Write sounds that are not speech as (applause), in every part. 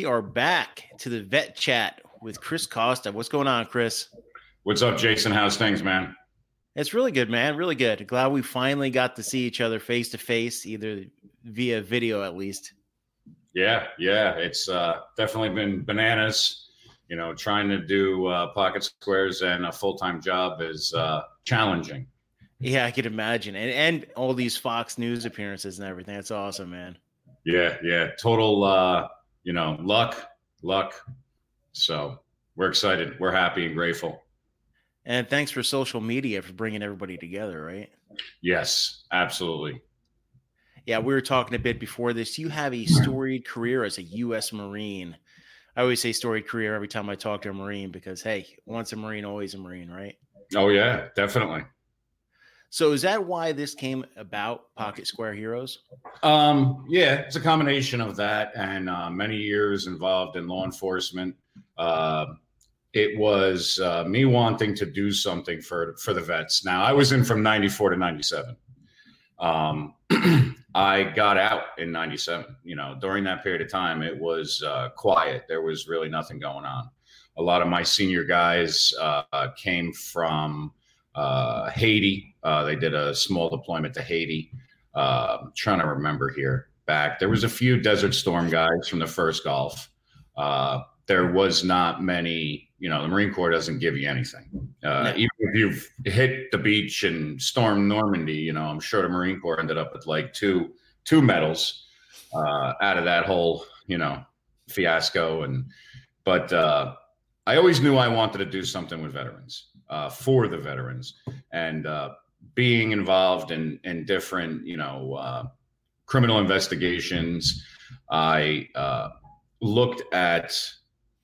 we are back to the vet chat with Chris Costa. What's going on, Chris? What's up, Jason? How's things, man? It's really good, man. Really good. Glad we finally got to see each other face to face, either via video at least. Yeah, yeah. It's uh, definitely been bananas. You know, trying to do uh, pocket squares and a full time job is uh, challenging. Yeah, I could imagine. And and all these Fox News appearances and everything. That's awesome, man. Yeah, yeah. Total, uh, you know, luck, luck. So we're excited. We're happy and grateful. And thanks for social media for bringing everybody together, right? Yes, absolutely. Yeah, we were talking a bit before this. You have a storied career as a U.S. Marine. I always say storied career every time I talk to a Marine because, hey, once a Marine, always a Marine, right? Oh, yeah, definitely. So is that why this came about, Pocket Square Heroes? Um, yeah, it's a combination of that and uh, many years involved in law enforcement. Uh, it was uh, me wanting to do something for for the vets. Now I was in from '94 to '97. Um, (clears throat) I got out in '97. You know, during that period of time, it was uh, quiet. There was really nothing going on. A lot of my senior guys uh, came from uh, Haiti. Uh, they did a small deployment to Haiti. Uh, I'm trying to remember here back. There was a few Desert Storm guys from the first Gulf. There was not many. You know, the Marine Corps doesn't give you anything. Uh, No. Even if you've hit the beach and stormed Normandy, you know, I'm sure the Marine Corps ended up with like two two medals uh, out of that whole you know fiasco. And but uh, I always knew I wanted to do something with veterans uh, for the veterans and uh, being involved in in different you know uh, criminal investigations. I uh, looked at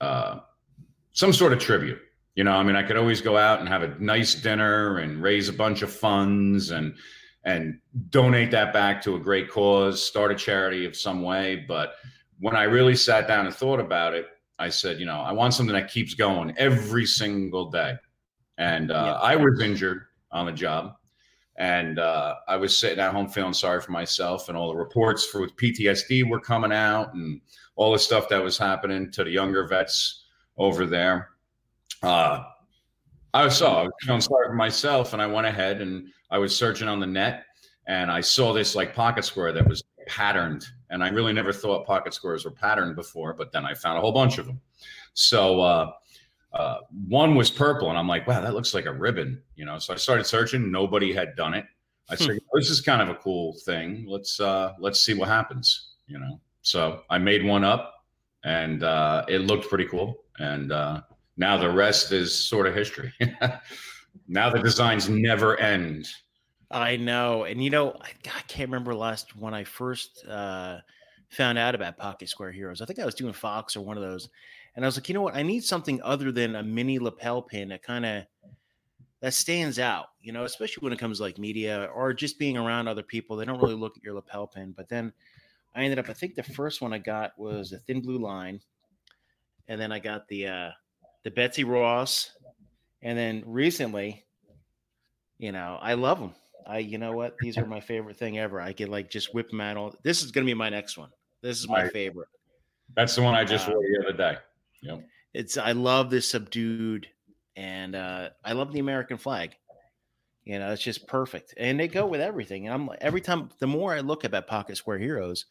uh, some sort of tribute. You know, I mean, I could always go out and have a nice dinner and raise a bunch of funds and and donate that back to a great cause, start a charity of some way. But when I really sat down and thought about it, I said, you know, I want something that keeps going every single day. And uh, Yeah. I was injured on the job, and uh, I was sitting at home feeling sorry for myself, and all the reports for with PTSD were coming out, and all the stuff that was happening to the younger vets over there. Uh, I saw I was for myself, and I went ahead and I was searching on the net, and I saw this like pocket square that was patterned, and I really never thought pocket squares were patterned before, but then I found a whole bunch of them. So uh, uh, one was purple, and I'm like, wow, that looks like a ribbon, you know. So I started searching. Nobody had done it. I said, this is kind of a cool thing. Let's uh, let's see what happens, you know. So I made one up, and uh, it looked pretty cool. And uh, now the rest is sort of history. (laughs) now the designs never end. I know. And you know, I, I can't remember last when I first uh, found out about Pocket Square Heroes. I think I was doing Fox or one of those. And I was like, you know what? I need something other than a mini lapel pin that kind of that stands out, you know, especially when it comes to like media or just being around other people. They don't really look at your lapel pin. But then I ended up, I think the first one I got was a thin blue line. And then I got the uh the Betsy Ross. And then recently, you know, I love them. I, you know what? These are my favorite thing ever. I could like just whip them out. All this is going to be my next one. This is my Right. favorite. That's the one I just Uh, wore the other day. Yep. It's I love this subdued, and uh, I love the American flag. You know, it's just perfect, and they go with everything. And I'm like, every time, the more I look at that Pocket Square Heroes,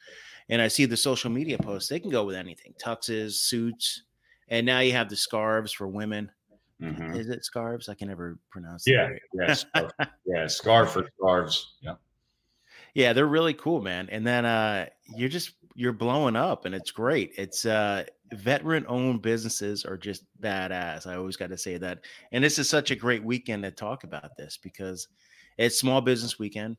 and I see the social media posts, they can go with anything: tuxes, suits, and now you have the scarves for women. Mhm. Is it scarves? I can never pronounce. Yeah, right. yeah, (laughs) scarf. yeah, scarf for scarves. Yeah. Yeah, they're really cool, man. And then uh you're just you're blowing up and it's great. It's uh veteran owned businesses are just badass. I always got to say that. And this is such a great weekend to talk about this because it's small business weekend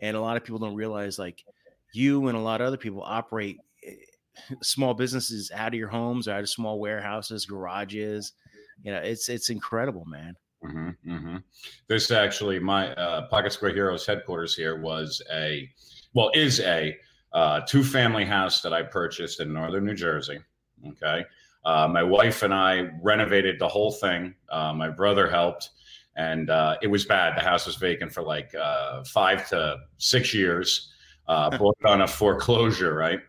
and a lot of people don't realize like you and a lot of other people operate eh, (laughs) small businesses out of your homes, or out of small warehouses, garages. You know, it's it's incredible, man. hmm hmm This actually, my uh, Pocket Square Heroes headquarters here was a, well, is a uh, two family house that I purchased in northern New Jersey. Okay. Uh, my wife and I renovated the whole thing. Uh, my brother helped, and uh, it was bad. The house was vacant for like uh, five to six years. Uh, (laughs) bought on a foreclosure, right?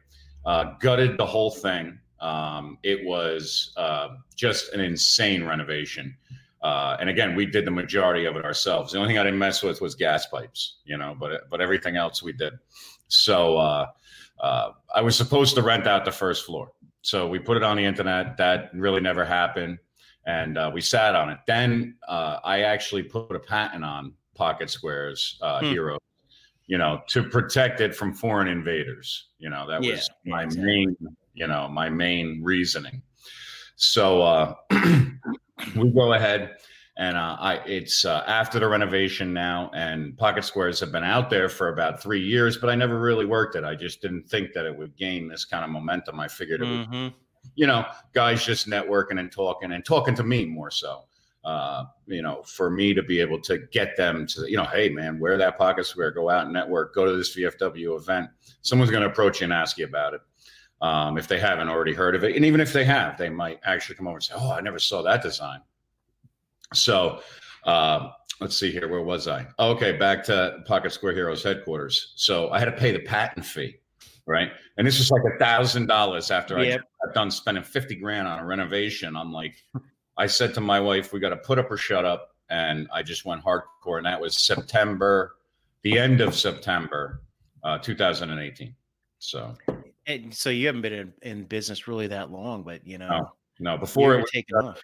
Uh, gutted the whole thing. Um, it was uh, just an insane renovation. Uh, and again, we did the majority of it ourselves. The only thing I didn't mess with was gas pipes, you know, but but everything else we did. So uh, uh, I was supposed to rent out the first floor. So we put it on the internet. That really never happened, and uh, we sat on it. Then uh, I actually put a patent on Pocket Squares uh, Hmm. Hero, you know, to protect it from foreign invaders. You know, that Yeah, was my exactly. main, you know, my main reasoning. So uh, (clears throat) we go ahead and uh, I it's uh, after the renovation now, and Pocket Squares have been out there for about three years, but I never really worked it. I just didn't think that it would gain this kind of momentum. I figured it would, Mhm. you know, guys just networking and talking and talking to me more so. Uh, you know, for me to be able to get them to, you know, hey man, wear that Pocket Square, go out and network, go to this VFW event. Someone's going to approach you and ask you about it. Um, if they haven't already heard of it, and even if they have, they might actually come over and say, "Oh, I never saw that design." So uh, let's see here. Where was I? Oh, okay, back to Pocket Square Heroes headquarters. So I had to pay the patent fee, right? And this was like a thousand dollars after Yep. I got done spending fifty grand on a renovation. I'm like, I said to my wife, "We got to put up or shut up," and I just went hardcore. And that was September, the end of September, uh, 2018. So And so you haven't been in, in business really that long, but you know, No, no, before it was taking off.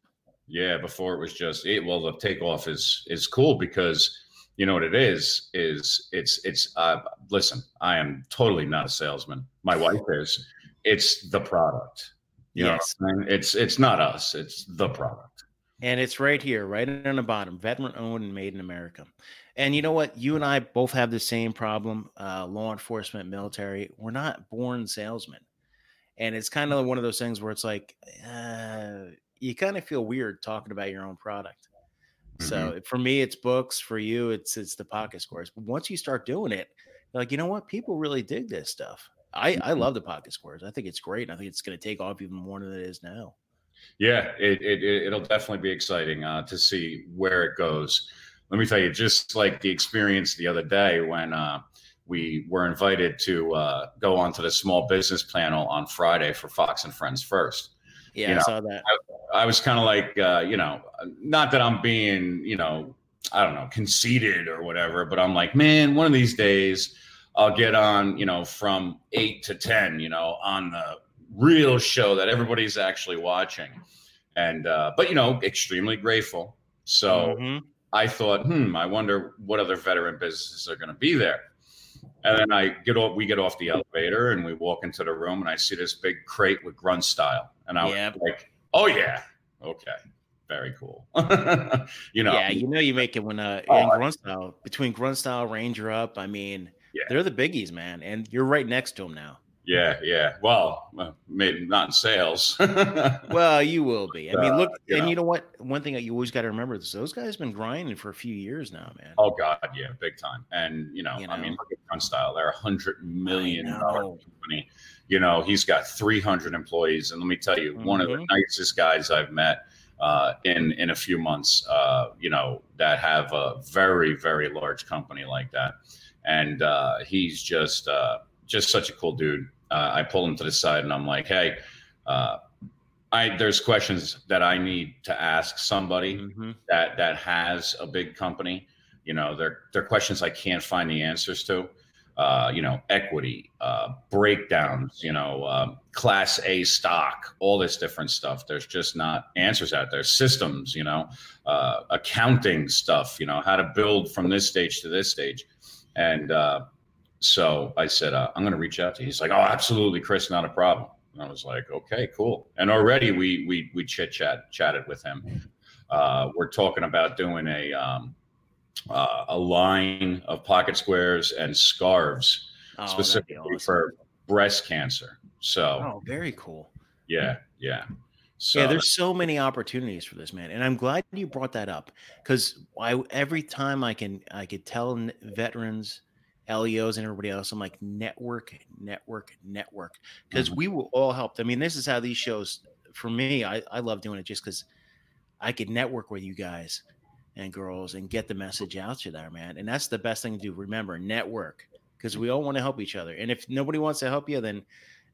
Yeah, before it was just it. Well, the takeoff is is cool because you know what it is is it's it's. Uh, listen, I am totally not a salesman. My wife is. It's the product. You Yes. know, I'm saying? it's it's not us. It's the product. And it's right here, right on the bottom, veteran owned and made in America. And you know what? You and I both have the same problem. Uh, law enforcement, military, we're not born salesmen. And it's kind of one of those things where it's like, uh, you kind of feel weird talking about your own product. So for me, it's books. For you, it's it's the pocket squares. But once you start doing it, you're like, you know what? People really dig this stuff. I, I Mhm. love the pocket squares. I think it's great. And I think it's going to take off even more than it is now. Yeah, it, it, it'll definitely be exciting uh, to see where it goes. Let me tell you, just like the experience the other day when uh, we were invited to uh, go onto the small business panel on Friday for Fox and Friends First. Yeah, You I saw that. I was kind of like, uh, you know, not that I'm being, you know, I don't know, conceited or whatever, but I'm like, man, one of these days I'll get on, you know, from eight to 10, you know, on the real show that everybody's actually watching. And, uh, but, you know, extremely grateful. So Mhm. I thought, hmm, I wonder what other veteran businesses are going to be there. And then I get off, we get off the elevator and we walk into the room and I see this big crate with grunt style. And I was Yep. like, oh yeah, okay, very cool. (laughs) you know, yeah, you know you make it when uh Oh, and grunt style between grunt style ranger up. I mean, Yeah. they're the biggies, man, and you're right next to them now. yeah, yeah. Well, uh, maybe not in sales. (laughs) Well, you will be. I mean, Uh, look, you and know. you know what? One thing that you always got to remember is those guys have been grinding for a few years now, man. oh God, yeah, big time. And you know, You I mean, know. look at Grunt Style. They're a hundred million dollar company. You know, he's got three hundred employees, and let me tell you, one of the Mhm. nicest guys I've met. Uh, in in a few months, uh, you know, that have a very very large company like that, and uh, he's just uh, just such a cool dude. Uh, I pull him to the side and I'm like, hey, uh, I there's questions that I need to ask somebody Mhm. that that has a big company. You know, they're they're questions I can't find the answers to. Uh, you know, equity, uh, breakdowns, you know, um, class A stock, all this different stuff. There's just not answers out there. Systems, you know, uh, accounting stuff, you know, how to build from this stage to this stage. And uh, so I said, uh, I'm going to reach out to you. He's like, oh, absolutely, Chris, not a problem. And I was like, okay, cool. And already we we we chit chat chatted with him. Uh, we're talking about doing a um, uh, a line of pocket squares and scarves Oh, specifically awesome. for breast cancer. So Oh, very cool. yeah, yeah. So yeah, there's so many opportunities for this man, and I'm glad you brought that up because I every time I can I could tell veterans, LEOs, and everybody else, I'm like network, network, network, because Mhm. we will all help. I mean, this is how these shows for me. I I love doing it just because I could network with you guys and girls and get the message out to there, man. And that's the best thing to do. Remember, network because we all want to help each other. And if nobody wants to help you, then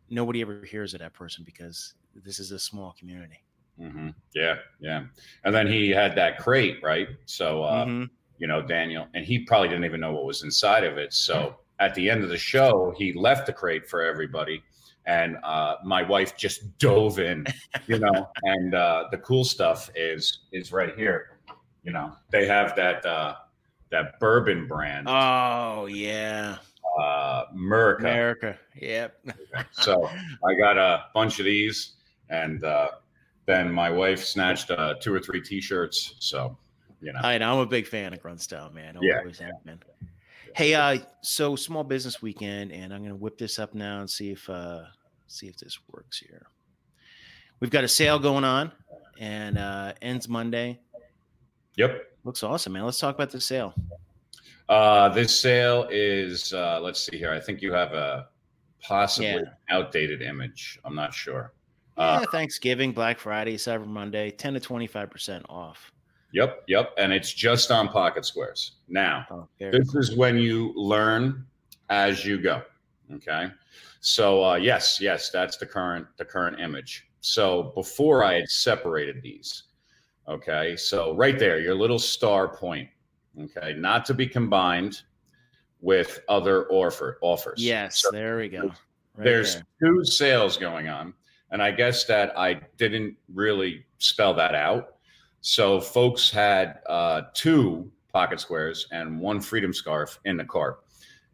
nobody ever hears of that person because this is a small community. Mhm. yeah, yeah. And then he had that crate, right? So uh, Mhm. you know, Daniel, and he probably didn't even know what was inside of it. So at the end of the show, he left the crate for everybody. And uh, my wife just dove in, you know. and uh, the cool stuff is is right here. You know, they have that uh, that bourbon brand, Oh yeah, uh, Murica. America. Yep. (laughs) So I got a bunch of these, and uh, then my wife snatched uh, two or three T-shirts. So, you know, I know, I'm a big fan of Grunt Style, man. I Yeah. always have been. Hey, uh, so small business weekend, and I'm gonna whip this up now and see if uh see if this works here. We've got a sale going on and uh ends Monday. Yep. Looks awesome, man. Let's talk about the sale. Uh, this sale is uh, let's see here. I think you have a possibly Yeah. outdated image. I'm not sure. Yeah, Uh, Thanksgiving, Black Friday, Cyber Monday, 10 to 25% off. yep, yep, and it's just on Pocket Squares. Now, Oh, this is when you learn as you go. Okay, so uh, yes, yes, that's the current the current image. So before I had separated these. Okay, so right there, your little star point. Okay, not to be combined with other offer offers. Yes, So there we go. Right there's there. two sales going on and i guess that i didn't really spell that out so folks had uh, two pocket squares and one freedom scarf in the cart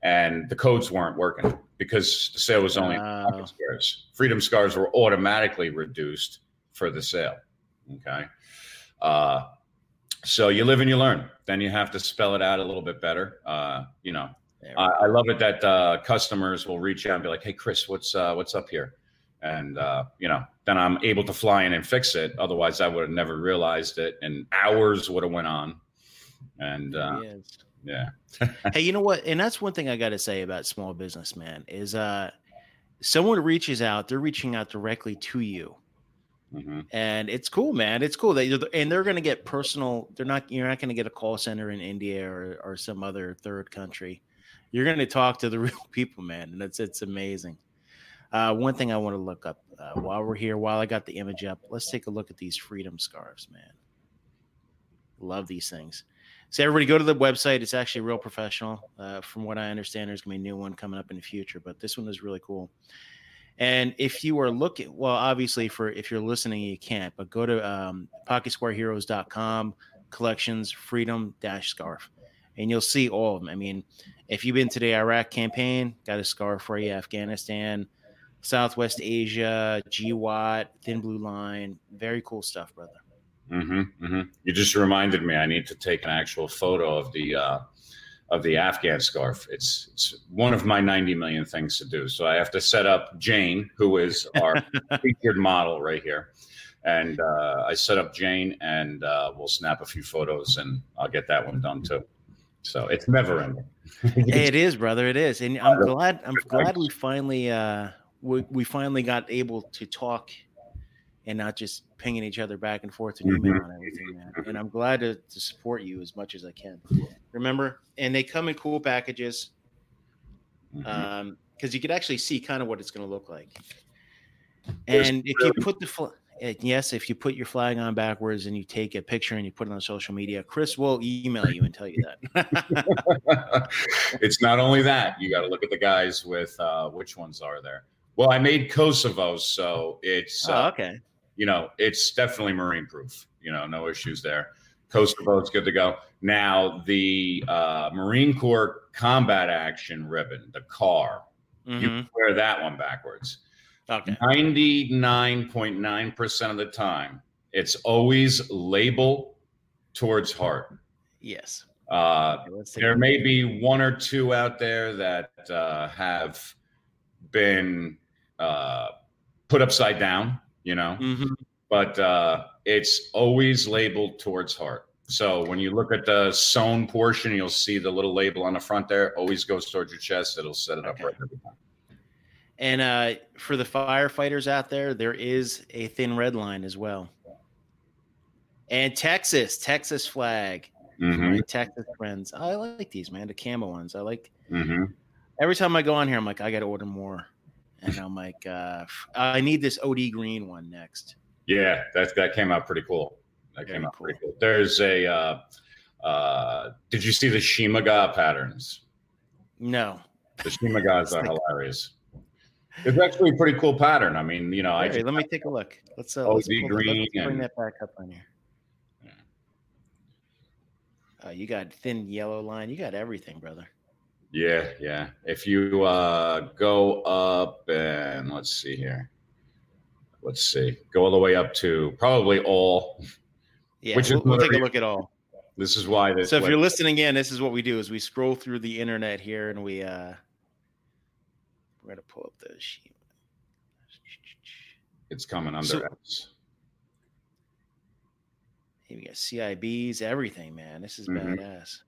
and the codes weren't working because the sale was only Wow. pocket squares freedom scarves were automatically reduced for the sale okay uh, so you live and you learn then you have to spell it out a little bit better uh, you know I, I love it that uh, customers will reach out and be like, "Hey, Chris, what's uh, what's up here?" And uh, you know, then I'm able to fly in and fix it. Otherwise, I would have never realized it, and hours would have went on. And uh, yeah, (laughs) hey, you know what? And that's one thing I got to say about small business, man, is uh, someone reaches out, they're reaching out directly to you. Hmm And it's cool, man. It's cool. They, and they're going to get personal. They're not, you're not going to get a call center in India or, or some other third country. You're going to talk to the (laughs) real people, man. And it's, it's amazing. Uh, one thing I want to look up uh, while we're here, while I got the image up, let's take a look at these freedom scarves, man. Love these things. So everybody go to the website. It's actually real professional. Uh, from what I understand, there's gonna be a new one coming up in the future, but this one is really cool. And if you are looking, well, obviously for if you're listening, you can't, but go to um, pocketsquareheroes.com collections freedom dash scarf and you'll see all of them. I mean, if you've been to the Iraq campaign, got a scarf for you, Afghanistan, Southwest Asia, GWOT, Thin Blue Line, very cool stuff, brother. Mm-hmm, mm-hmm. You just reminded me. I need to take an actual photo of the uh, of the Afghan scarf. It's it's one of my 90 million things to do. So I have to set up Jane, who is our (laughs) featured model right here. And uh, I set up Jane, and uh, we'll snap a few photos, and I'll get that one done too. So it's never ending. (laughs) it is, brother. It is, and I'm glad. I'm glad we finally uh, we we finally got able to talk and not just pinging each other back and forth and email and everything, man. And I'm glad to, to support you as much as I can. Remember, and they come in cool packages Mhm. um because you could actually see kind of what it's going to look like. And if you put the fl- eh, yes, if you put your flag on backwards and you take a picture and you put it on social media, Chris will email you and tell you that. (laughs) it's not only that you got to look at the guys with uh, which ones are there. Well, I made Kosovo, so it's oh, uh, okay. you know it's definitely marine proof. You know, no issues there. Kosovo is good to go. Now the uh, Marine Corps combat action ribbon, the car, you Mhm. can wear that one backwards. Okay. Ninety-nine point nine percent of the time, it's always label towards heart. Yes. Uh, Okay, let's take there may be one or two out there that uh, have been uh, put upside down, you know, Mhm. but uh, it's always labeled towards heart. So when you look at the sewn portion, you'll see the little label on the front there. Always goes towards your chest. It'll set it up Okay. right every time. And uh, for the firefighters out there, there is a thin red line as well. And Texas, Texas flag, Mhm, my Texas friends. I like these, man. The camo ones. I like. mhm. Every time I go on here, I'm like, I got to order more. And I'm like, uh, I need this OD green one next. Yeah, that that came out pretty cool. That came out cool. pretty cool. There's a. Uh, uh, did you see the Shemagh patterns? No, The Shemaghs (laughs) are hilarious. It's actually a pretty cool pattern. I mean, you know, I just, let me take a look. Let's uh, let's, pull, green let's bring and- that back up on here. Uh, you got thin yellow line. You got everything, brother. yeah, yeah. If you uh, go up and let's see here, let's see, go all the way up to probably all. Yeah, Which we'll, we'll take a look at all. This is why this. So if you're listening in, this is what we do: is we scroll through the internet here, and we uh, we're gonna pull up the sheet. it's coming under So- S. Hey, we got CIBs, everything, man. This is Mhm. badass.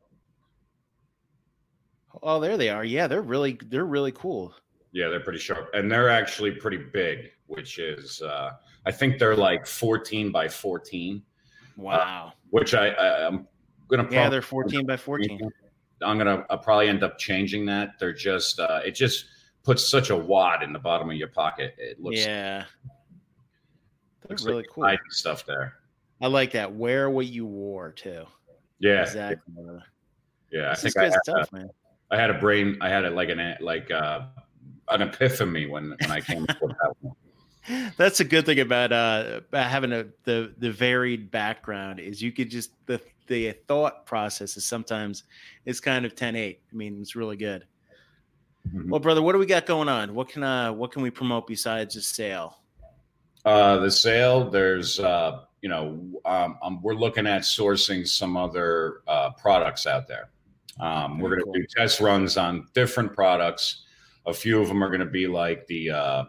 Oh, there they are. Yeah, they're really they're really cool. Yeah, they're pretty sharp, and they're actually pretty big. Which is, uh, I think they're like 14 by 14, Wow. which I, I I'm gonna. yeah, they're 14 by 14. I'm gonna I'll probably end up changing that. They're just uh, it just puts such a wad in the bottom of your pocket. It looks Yeah. Looks really like cool. stuff there. I like that. Wear what you wore too. Yeah, Exactly. brother. yeah. I think I had, stuff, man. I had a brain. I had it like an like uh, an epiphany when when I came with that one. (laughs) That's a good thing about uh having a the the varied background is you could just the the thought process is sometimes it's kind of 10-8. I mean, it's really good. Mhm. Well, brother, what do we got going on? What can uh what can we promote besides the sale? Uh, the sale, there's, uh, you know, um, um, we're looking at sourcing some other uh, products out there. Um, we're going to do test runs on different products. A few of them are going to be like the uh,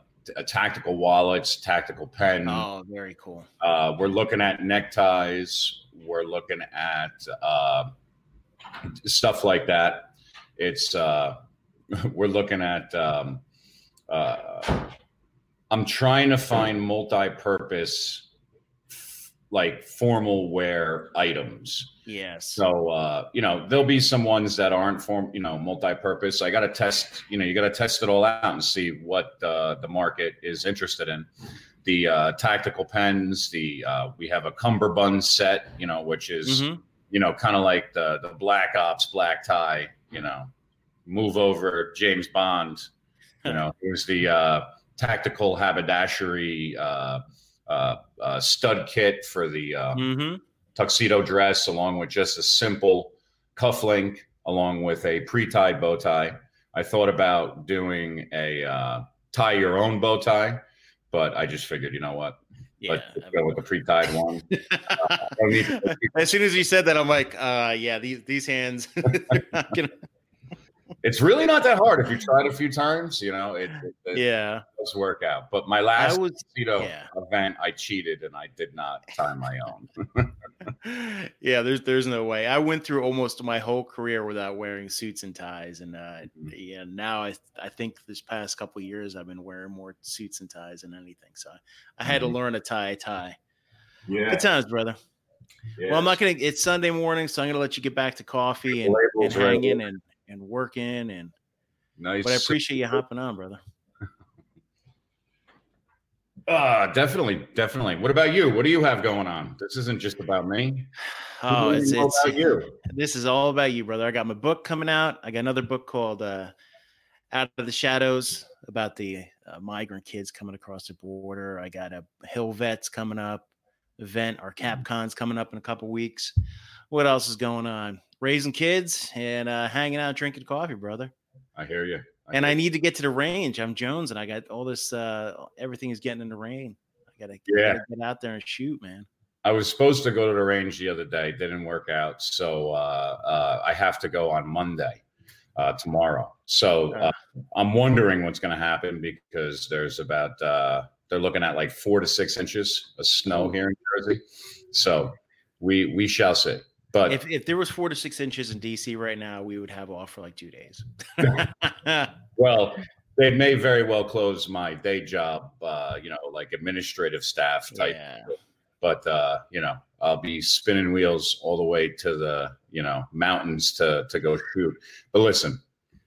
tactical wallets, tactical pen. Oh, very cool. Uh, we're looking at neckties. We're looking at uh, stuff like that. It's uh, (laughs) we're looking at. Um, uh, I'm trying to find multi-purpose, like formal wear items. Yes. So uh, you know, there'll be some ones that aren't form, you know, multi-purpose. I got to test, you know, you got to test it all out and see what uh, the market is interested in. The uh, tactical pens, the uh, we have a cummerbund set, you know, which is Mhm. you know kind of like the the Black Ops black tie, you know, move over James Bond. You (laughs) know, here's the uh, tactical haberdashery uh, uh, uh, stud kit for the uh, Mhm. tuxedo dress along with just a simple cufflink along with a pre-tied bow tie. I thought about doing a uh, tie your own bow tie, but I just figured, you know what? Yeah. Let's go with the pre-tied one. (laughs) I don't need to- as soon as you said that, I'm like, uh, yeah, these these hands. (laughs) they're not gonna- it's really not that hard if you try it a few times. You know, it, it, it yeah, does work out. But my last was. tuxedo yeah. event, I cheated and I did not tie my own. (laughs) (laughs) yeah, there's there's no way. I went through almost my whole career without wearing suits and ties, and uh, Mhm. yeah, now I I think this past couple of years I've been wearing more suits and ties than anything. So I had to Mhm. learn to tie a tie. Yeah, Good times, brother. Well, I'm not gonna. It's Sunday morning, so I'm gonna let you get back to coffee and, and hanging and and working and. nice. But I appreciate you hopping on, brother. (laughs) Uh, definitely, definitely. What about you? What do you have going on? This isn't just about me. Oh, it's, it's about you. this is all about you, brother. I got my book coming out. I got another book called uh, "Out of the Shadows" about the uh, migrant kids coming across the border. I got a Hill Vets coming up event. Our CapCon's coming up in a couple weeks. What else is going on? Raising kids and uh, hanging out, drinking coffee, brother. I hear you. and hear I need to get to the range. I'm Jones, and I got all this. Uh, everything is getting in the rain. I gotta, Yeah. gotta get out there and shoot, man. I was supposed to go to the range the other day, didn't work out, so uh, uh, I have to go on Monday, uh, tomorrow. So uh, I'm wondering what's going to happen because there's about uh, they're looking at like four to six inches of snow here in Jersey. So we we shall see. But If if there was four to six inches in DC right now, we would have off for like two days. (laughs) well, they may very well close my day job, uh, you know, like administrative staff type. yeah. But uh, you know, I'll be spinning wheels all the way to the you know mountains to to go shoot. But listen,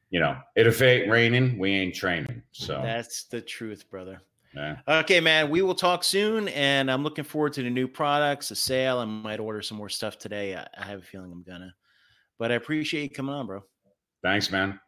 you know, if it ain't raining, we ain't training. So That's the truth, brother. Yeah. Okay, man. We will talk soon, and I'm looking forward to the new products, the sale. I might order some more stuff today. I, I have a feeling I'm gonna. But I appreciate you coming on, bro. thanks, man.